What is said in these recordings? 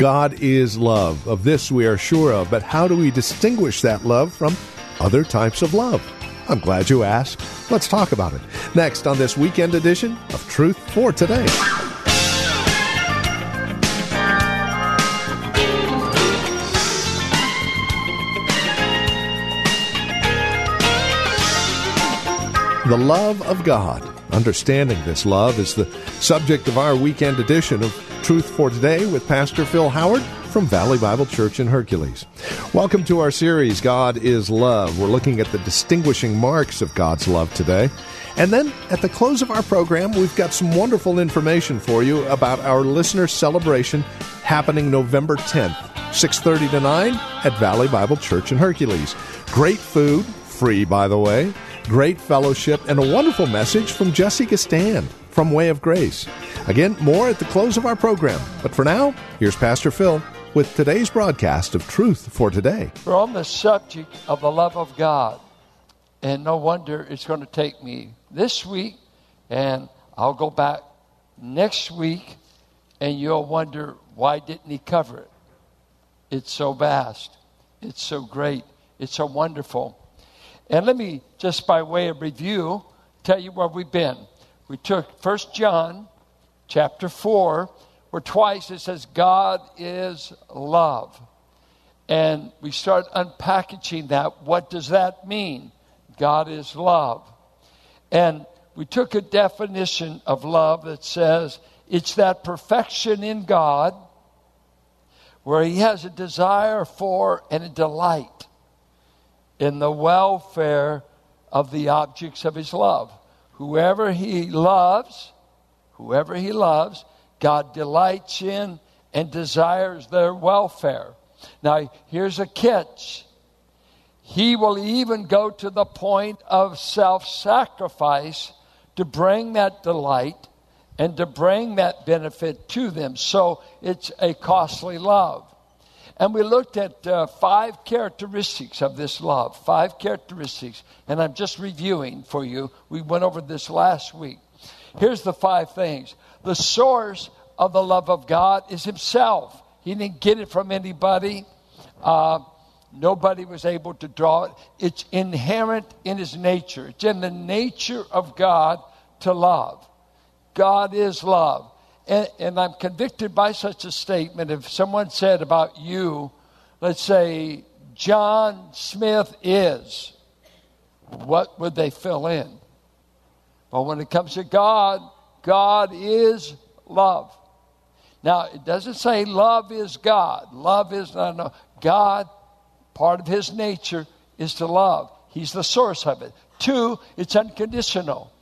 God is love. Of this we are sure of, but how do we distinguish that love from other types of love? I'm glad you asked. Let's talk about it. Next on this weekend edition of Truth for Today. The love of God. Understanding this love is the subject of our weekend edition of Truth for Today with Pastor Phil Howard from Valley Bible Church in Hercules. Welcome to our series, God is Love. We're looking at the distinguishing marks of God's love today. And then at the close of our program, we've got some wonderful information for you about our listener celebration happening November 10th, 6:30 to 9 at Valley Bible Church in Hercules. Great food, free by the way great fellowship, and a wonderful message from Jessica Stand from Way of Grace. Again, more at the close of our program. But for now, here's Pastor Phil with today's broadcast of Truth for Today. We're on the subject of the love of God. And no wonder it's going to take me this week, and I'll go back next week, and you'll wonder why didn't he cover it? It's so vast, it's so great, it's so wonderful. And let me, just by way of review, tell you where we've been. We took 1 John chapter 4, where twice it says, God is love. And we start unpackaging that. What does that mean? God is love. And we took a definition of love that says it's that perfection in God where He has a desire for and a delight in the welfare of the objects of his love. Whoever he loves, whoever he loves, God delights in and desires their welfare. Now, here's a catch. He will even go to the point of self sacrifice to bring that delight and to bring that benefit to them. So it's a costly love. And we looked at uh, five characteristics of this love, five characteristics. And I'm just reviewing for you. We went over this last week. Here's the five things the source of the love of God is Himself. He didn't get it from anybody. Uh, nobody was able to draw it. It's inherent in His nature, it's in the nature of God to love. God is love. And, and I'm convicted by such a statement. If someone said about you, let's say, John Smith is, what would they fill in? Well, when it comes to God, God is love. Now, it doesn't say love is God. Love is not, no. God, part of his nature is to love. He's the source of it. Two, it's unconditional.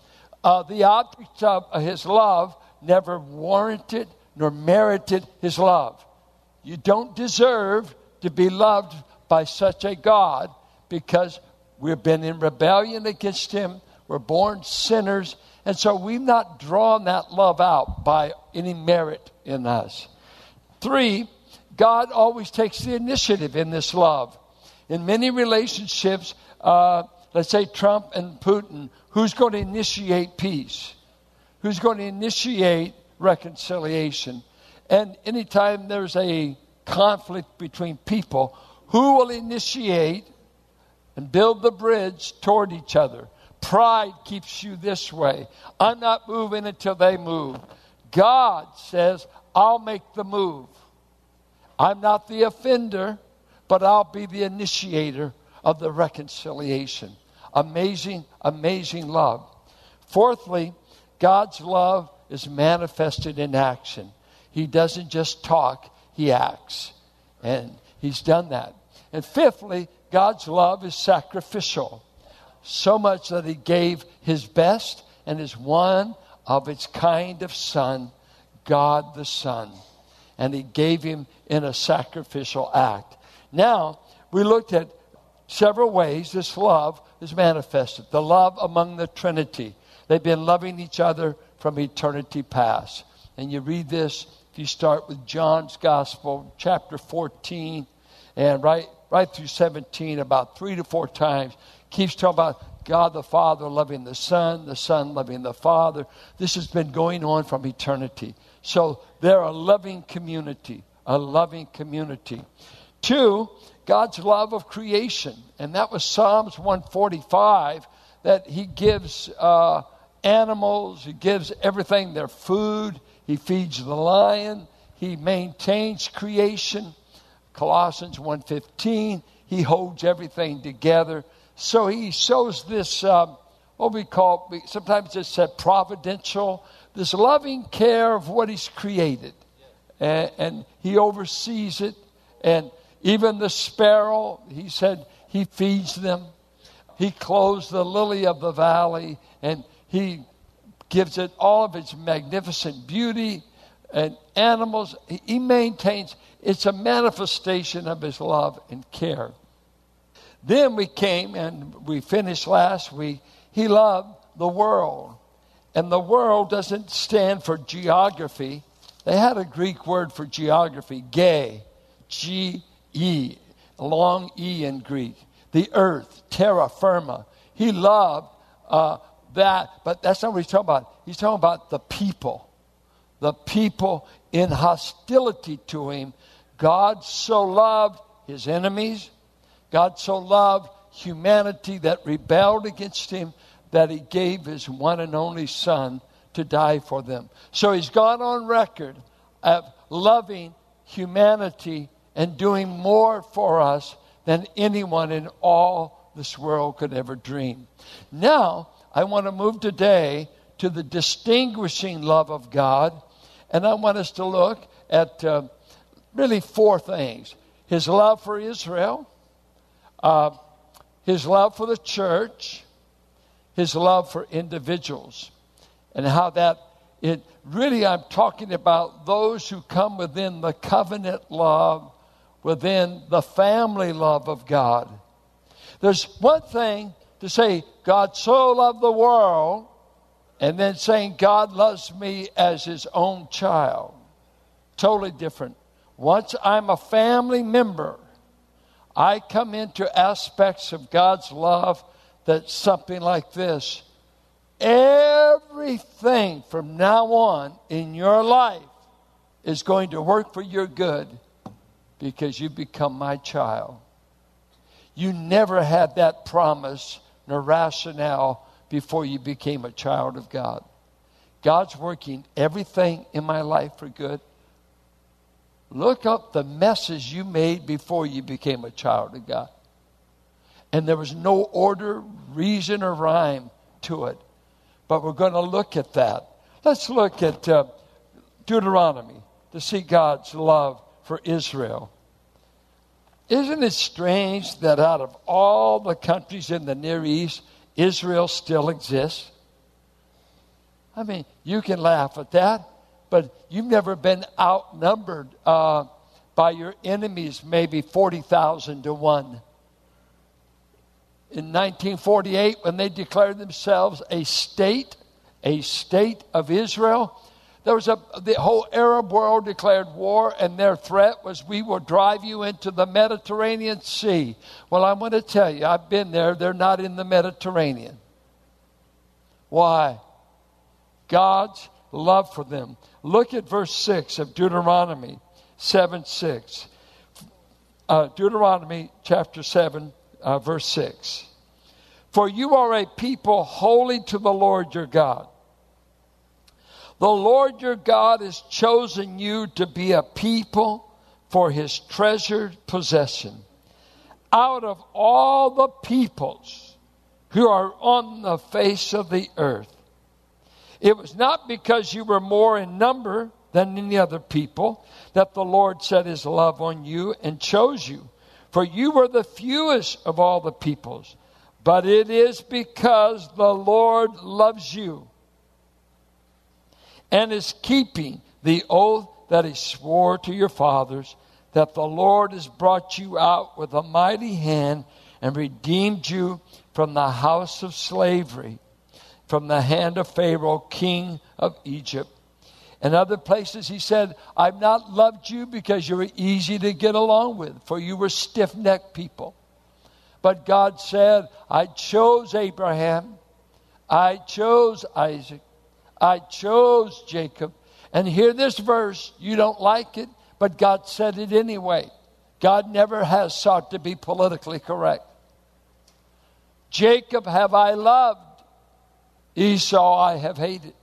Uh, the object of his love never warranted nor merited his love. You don't deserve to be loved by such a God because we've been in rebellion against him. We're born sinners. And so we've not drawn that love out by any merit in us. Three, God always takes the initiative in this love. In many relationships, uh, let's say Trump and Putin, who's going to initiate peace? Who's going to initiate reconciliation. And anytime there's a conflict between people, who will initiate and build the bridge toward each other? Pride keeps you this way. I'm not moving until they move. God says, I'll make the move. I'm not the offender, but I'll be the initiator of the reconciliation. Amazing, amazing love. Fourthly, God's love is manifested in action. He doesn't just talk, he acts. And he's done that. And fifthly, God's love is sacrificial. So much that he gave his best and his one of its kind of son, God the Son. and he gave him in a sacrificial act. Now, we looked at several ways this love is manifested. The love among the Trinity. They've been loving each other from eternity past. And you read this, if you start with John's Gospel, chapter 14, and right, right through 17, about three to four times, keeps talking about God the Father loving the Son, the Son loving the Father. This has been going on from eternity. So they're a loving community, a loving community. Two, God's love of creation. And that was Psalms 145 that He gives uh, animals, He gives everything their food, He feeds the lion, He maintains creation. Colossians 1:15, He holds everything together. So He shows this, um, what we call, sometimes it's said providential, this loving care of what He's created. And, and He oversees it. And even the sparrow, he said, he feeds them. He clothes the lily of the valley and he gives it all of its magnificent beauty and animals. He maintains it's a manifestation of his love and care. Then we came and we finished last week. He loved the world. And the world doesn't stand for geography. They had a Greek word for geography, gay, G E, long E in Greek. The earth, terra firma. He loved uh, that, but that's not what he's talking about. He's talking about the people. The people in hostility to him. God so loved his enemies. God so loved humanity that rebelled against him that he gave his one and only son to die for them. So he's gone on record of loving humanity and doing more for us than anyone in all this world could ever dream. Now, I want to move today to the distinguishing love of God, and I want us to look at uh, really four things His love for Israel, uh, His love for the church, His love for individuals, and how that it really, I'm talking about those who come within the covenant love within the family love of God. There's one thing to say, God so loved the world, and then saying, God loves me as his own child. Totally different. Once I'm a family member, I come into aspects of God's love that's something like this. Everything from now on in your life is going to work for your good because you become my child. You never had that promise nor rationale before you became a child of God. God's working everything in my life for good. Look up the messes you made before you became a child of God. And there was no order, reason, or rhyme to it. But we're going to look at that. Let's look at uh, Deuteronomy to see God's love for Israel. Isn't it strange that out of all the countries in the Near East, Israel still exists? I mean, you can laugh at that, but you've never been outnumbered uh, by your enemies, maybe 40,000 to 1. In 1948, when they declared themselves a state, a state of Israel, there was a, the whole Arab world declared war, and their threat was, We will drive you into the Mediterranean Sea. Well, I'm going to tell you, I've been there. They're not in the Mediterranean. Why? God's love for them. Look at verse 6 of Deuteronomy 7 6. Uh, Deuteronomy chapter 7, uh, verse 6. For you are a people holy to the Lord your God. The Lord your God has chosen you to be a people for his treasured possession. Out of all the peoples who are on the face of the earth, it was not because you were more in number than any other people that the Lord set his love on you and chose you. For you were the fewest of all the peoples. But it is because the Lord loves you and is keeping the oath that he swore to your fathers, that the Lord has brought you out with a mighty hand and redeemed you from the house of slavery, from the hand of Pharaoh, king of Egypt. In other places, he said, I've not loved you because you were easy to get along with, for you were stiff necked people. But God said, I chose Abraham, I chose Isaac, I chose Jacob. And hear this verse, you don't like it, but God said it anyway. God never has sought to be politically correct. Jacob have I loved, Esau I have hated.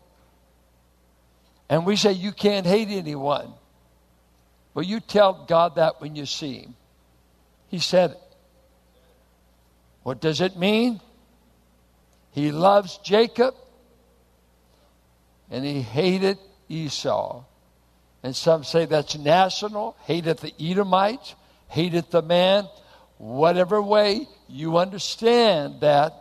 And we say, You can't hate anyone. Well, you tell God that when you see him. He said it. What does it mean? He loves Jacob and he hated Esau. And some say that's national, hated the Edomites, hated the man. Whatever way you understand that,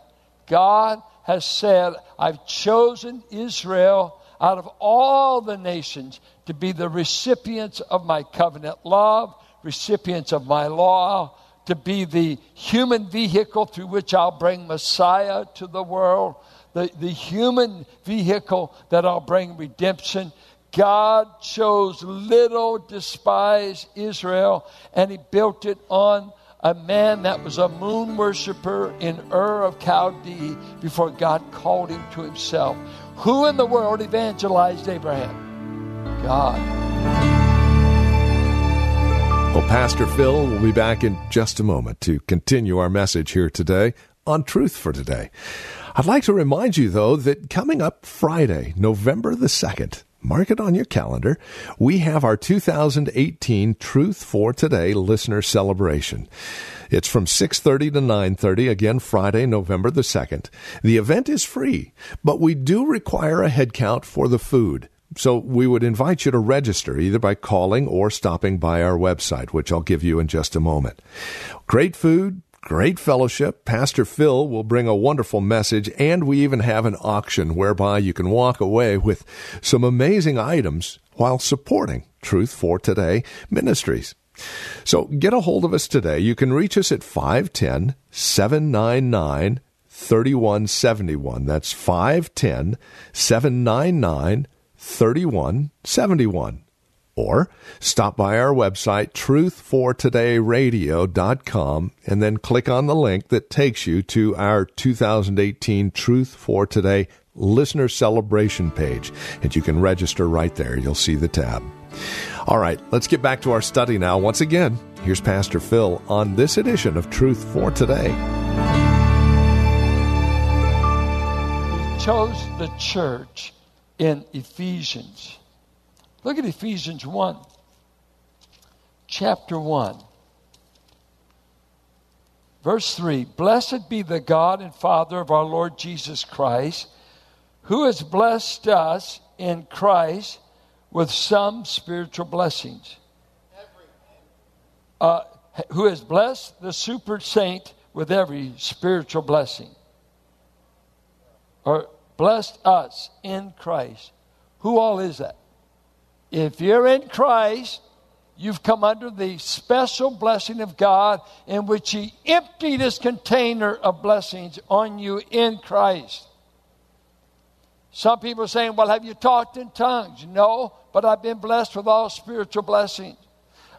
God has said, I've chosen Israel out of all the nations to be the recipients of my covenant love, recipients of my law, to be the human vehicle through which I'll bring Messiah to the world, the, the human vehicle that I'll bring redemption. God chose little despised Israel and he built it on a man that was a moon worshiper in Ur of Chaldee before God called him to himself. Who in the world evangelized Abraham? God. Well, Pastor Phil will be back in just a moment to continue our message here today on Truth for Today. I'd like to remind you, though, that coming up Friday, November the 2nd, mark it on your calendar, we have our 2018 Truth for Today listener celebration. It's from 6:30 to 9:30 again Friday, November the 2nd. The event is free, but we do require a headcount for the food. So we would invite you to register either by calling or stopping by our website, which I'll give you in just a moment. Great food, great fellowship. Pastor Phil will bring a wonderful message, and we even have an auction whereby you can walk away with some amazing items while supporting Truth for Today Ministries. So get a hold of us today. You can reach us at 510 799 3171. That's 510 799 3171. Or stop by our website, truthfortodayradio.com, and then click on the link that takes you to our 2018 Truth for Today listener celebration page. And you can register right there. You'll see the tab. All right, let's get back to our study now. Once again, here's Pastor Phil on this edition of Truth for Today. He chose the church in Ephesians. Look at Ephesians 1, chapter 1. Verse 3 Blessed be the God and Father of our Lord Jesus Christ, who has blessed us in Christ with some spiritual blessings. Uh, who has blessed the super saint with every spiritual blessing. Or blessed us in Christ. Who all is that? If you're in Christ, you've come under the special blessing of God in which He emptied His container of blessings on you in Christ. Some people are saying, Well, have you talked in tongues? No, but I've been blessed with all spiritual blessings.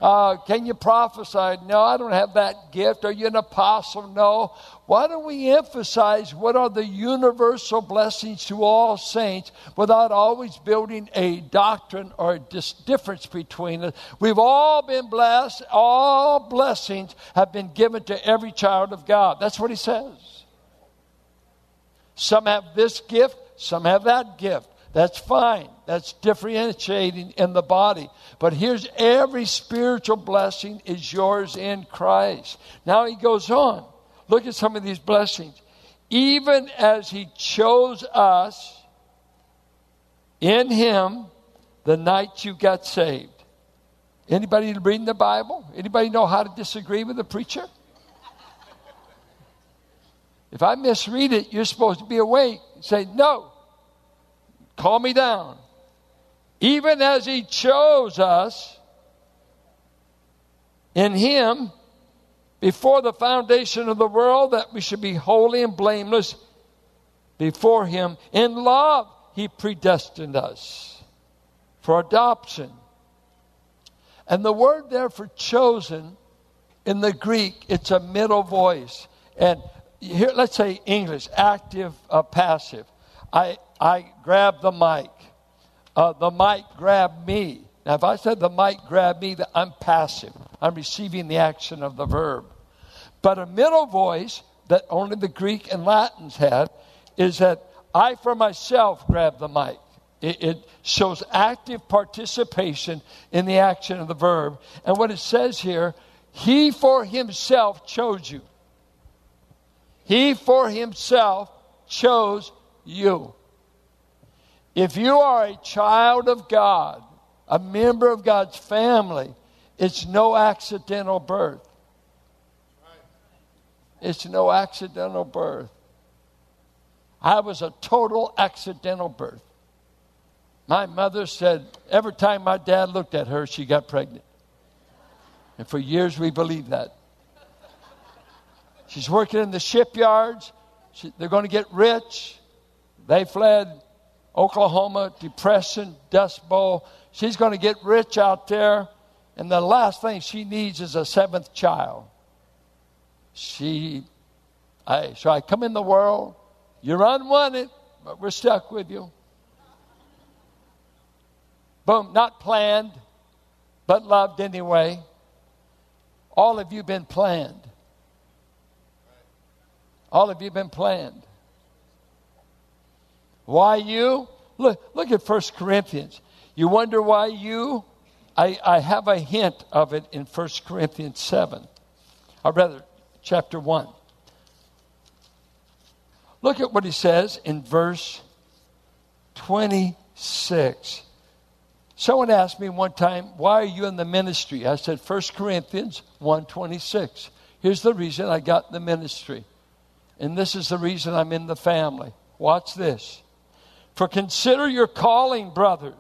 Uh, can you prophesy? No, I don't have that gift. Are you an apostle? No. Why don't we emphasize what are the universal blessings to all saints without always building a doctrine or a dis- difference between us? We've all been blessed. All blessings have been given to every child of God. That's what he says. Some have this gift, some have that gift. That's fine. That's differentiating in the body. But here's every spiritual blessing is yours in Christ. Now he goes on. Look at some of these blessings. Even as he chose us in him the night you got saved. Anybody reading the Bible? Anybody know how to disagree with the preacher? If I misread it, you're supposed to be awake. Say, no, Calm me down. even as he chose us in him before the foundation of the world that we should be holy and blameless before him. In love, he predestined us for adoption. And the word there for chosen in the Greek, it's a middle voice. And here, let's say English, active, uh, passive. I, I grab the mic. Uh, the mic grabbed me. Now, if I said the mic grabbed me, I'm passive. I'm receiving the action of the verb. But a middle voice that only the Greek and Latins had is that I for myself grab the mic. It, it, shows active participation in the action of the verb. And what it says here, he for himself chose you. He for himself chose you. If you are a child of God, a member of God's family, it's no accidental birth. It's no accidental birth. I was a total accidental birth. My mother said every time my dad looked at her, she got pregnant. And for years we believed that. She's working in the shipyards. She, they're going to get rich. They fled Oklahoma, depression, dust bowl. She's going to get rich out there. And the last thing she needs is a seventh child. She, I, so I come in the world. You're unwanted, but we're stuck with you. Boom, not planned, but loved anyway. All of you been planned. All of you been planned. Why you? Look, look at 1 Corinthians. You wonder why you? I, I have a hint of it in 1 Corinthians 7, or rather, chapter 1. Look at what he says in verse 26. Someone asked me one time, why are you in the ministry? I said, 1 Corinthians 1.26. Here's the reason I got the ministry. And this is the reason I'm in the family. Watch this. For consider your calling, brothers.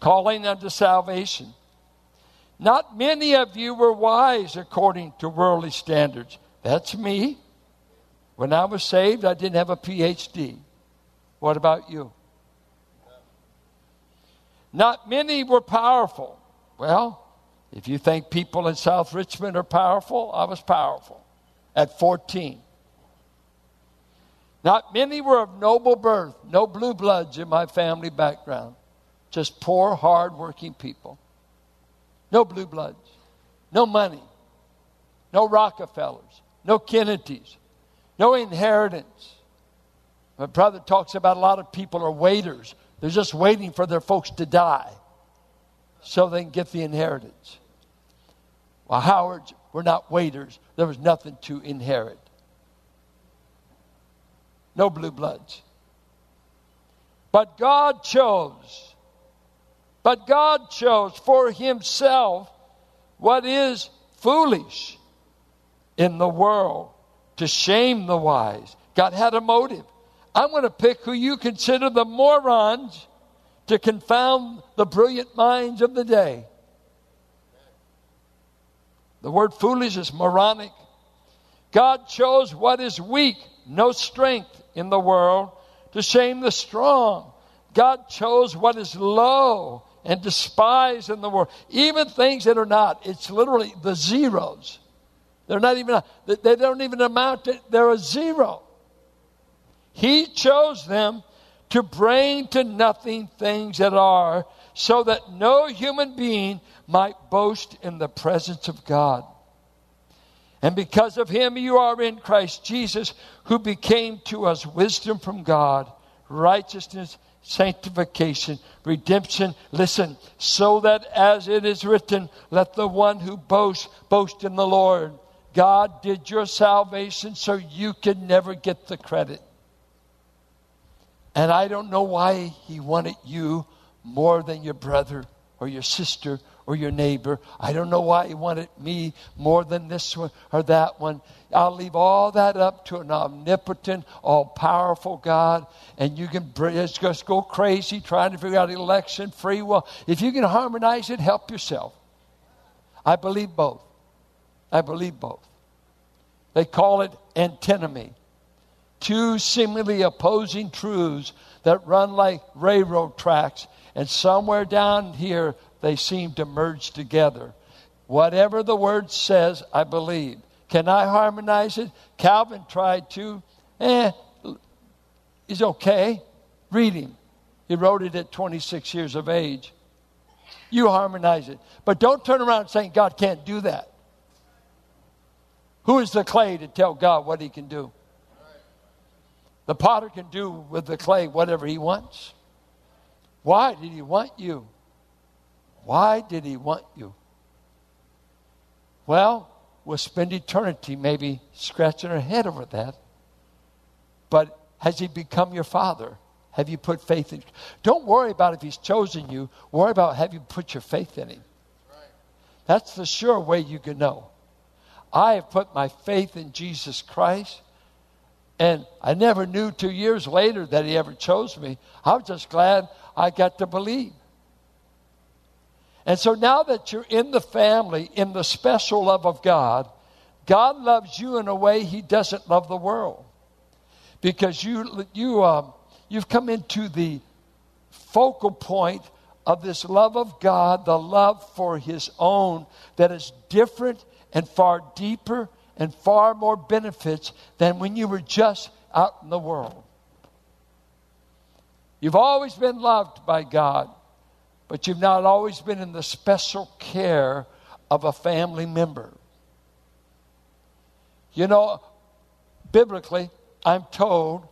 Calling unto salvation. Not many of you were wise according to worldly standards. That's me. When I was saved, I didn't have a PhD. What about you? Not many were powerful. Well, if you think people in South Richmond are powerful, I was powerful at 14. Not many were of noble birth, no blue bloods in my family background, just poor, hard working people. No blue bloods, no money, no Rockefellers, no Kennedys, no inheritance. My brother talks about a lot of people are waiters. They're just waiting for their folks to die so they can get the inheritance. Well, Howard's we're not waiters. There was nothing to inherit. No blue bloods. But God chose. But God chose for himself what is foolish in the world to shame the wise. God had a motive. I'm going to pick who you consider the morons to confound the brilliant minds of the day. The word foolish is moronic. God chose what is weak, no strength in the world, to shame the strong. God chose what is low and despised in the world, even things that are not. It's literally the zeros. They're not even, they don't even amount to, they're a zero. He chose them to bring to nothing things that are, so that no human being might boast in the presence of God. And because of him, you are in Christ Jesus, who became to us wisdom from God, righteousness, sanctification, redemption. Listen, so that as it is written, let the one who boasts boast in the Lord. God did your salvation so you could never get the credit. And I don't know why he wanted you more than your brother or your sister or your neighbor. I don't know why you wanted me more than this one or that one. I'll leave all that up to an omnipotent, all powerful God, and you can just go crazy trying to figure out election, free will. If you can harmonize it, help yourself. I believe both. I believe both. They call it antinomy. Two seemingly opposing truths that run like railroad tracks, and somewhere down here they seem to merge together. Whatever the word says, I believe. Can I harmonize it? Calvin tried to. Eh, he's okay. Read him. He wrote it at 26 years of age. You harmonize it. But don't turn around saying God can't do that. Who is the clay to tell God what he can do? The potter can do with the clay whatever he wants. Why did he want you? Why did he want you? Well, we'll spend eternity maybe scratching our head over that. But has he become your father? Have you put faith in? Don't worry about if he's chosen you. Worry about have you put your faith in him. That's the sure way you can know. I have put my faith in Jesus Christ. And I never knew two years later that he ever chose me. I was just glad I got to believe. And so now that you're in the family, in the special love of God, God loves you in a way he doesn't love the world. Because you, you, um, you've come into the focal point of this love of God, the love for his own, that is different and far deeper and far more benefits than when you were just out in the world. You've always been loved by God, but you've not always been in the special care of a family member. You know, biblically, I'm told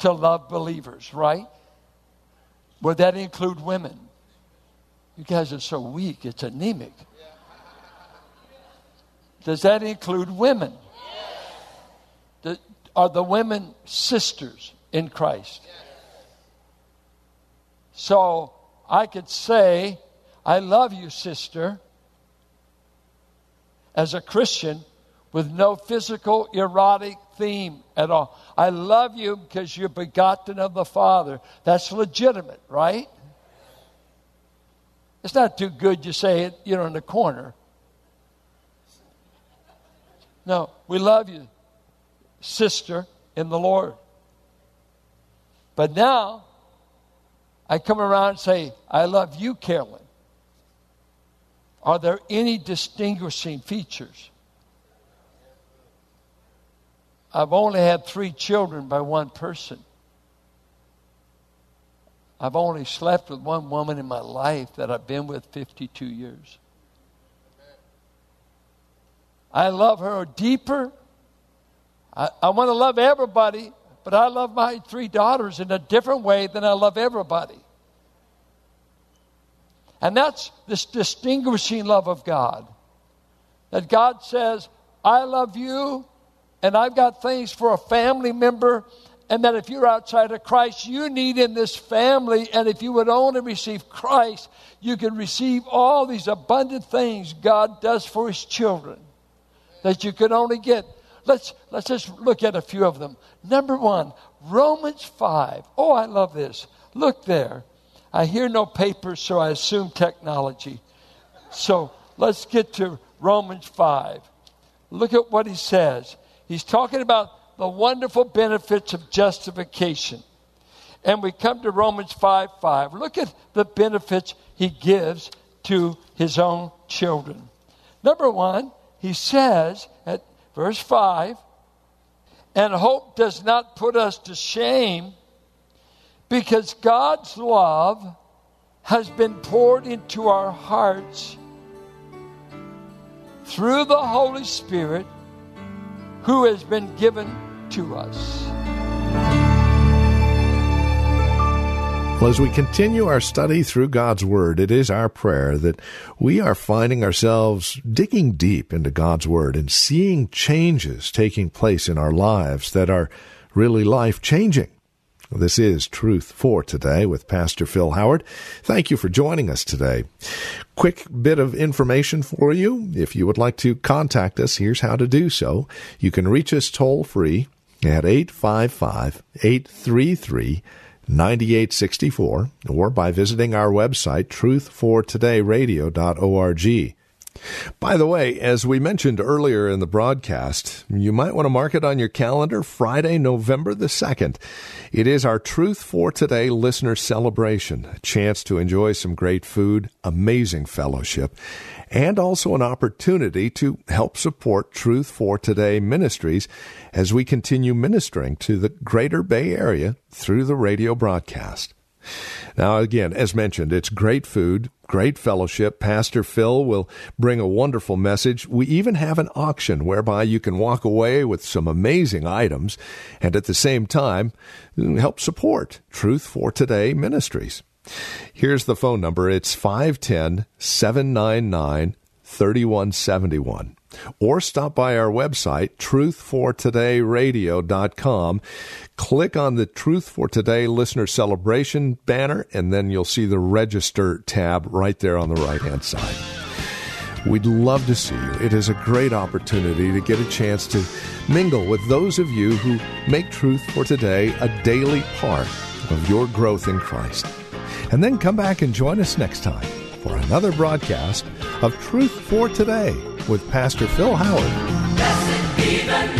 to love believers, right? Would that include women? You guys are so weak, it's anemic. Does that include women? Yes. Are the women sisters in Christ? Yes. So I could say, I love you, sister, as a Christian with no physical erotic theme at all. I love you because you're begotten of the Father. That's legitimate, right? It's not too good you say it, you know, in the corner. No, we love you, sister in the Lord. But now, I come around and say, I love you, Carolyn. Are there any distinguishing features? I've only had three children by one person. I've only slept with one woman in my life that I've been with 52 years. I love her deeper. I, I want to love everybody, but I love my three daughters in a different way than I love everybody. And that's this distinguishing love of God. That God says, I love you, and I've got things for a family member, and that if you're outside of Christ, you need in this family, and if you would only receive Christ, you can receive all these abundant things God does for His children that you can only get. Let's, let's just look at a few of them. Number one, Romans 5. Oh, I love this. Look there. I hear no papers, so I assume technology. So let's get to Romans 5. Look at what he says. He's talking about the wonderful benefits of justification. And we come to Romans 5 5. Look at the benefits he gives to his own children. Number one, he says verse 5 and hope does not put us to shame because God's love has been poured into our hearts through the Holy Spirit who has been given to us. Well, as we continue our study through God's Word, it is our prayer that we are finding ourselves digging deep into God's Word and seeing changes taking place in our lives that are really life changing. This is Truth for Today with Pastor Phil Howard. Thank you for joining us today. Quick bit of information for you. If you would like to contact us, here's how to do so. You can reach us toll free at 855 833 9864 or by visiting our website, truthfortodayradio.org. By the way, as we mentioned earlier in the broadcast, you might want to mark it on your calendar Friday, November the 2nd. It is our Truth for Today listener celebration, a chance to enjoy some great food, amazing fellowship, and also an opportunity to help support Truth for Today ministries as we continue ministering to the greater Bay Area through the radio broadcast. Now, again, as mentioned, it's great food, great fellowship. Pastor Phil will bring a wonderful message. We even have an auction whereby you can walk away with some amazing items and at the same time help support Truth for Today Ministries. Here's the phone number it's 510 799 3171 or stop by our website, truthfortodayradio.com. Click on the Truth for Today Listener Celebration banner, and then you'll see the Register tab right there on the right hand side. We'd love to see you. It is a great opportunity to get a chance to mingle with those of you who make Truth for Today a daily part of your growth in Christ. And then come back and join us next time for another broadcast of Truth for Today with Pastor Phil Howard.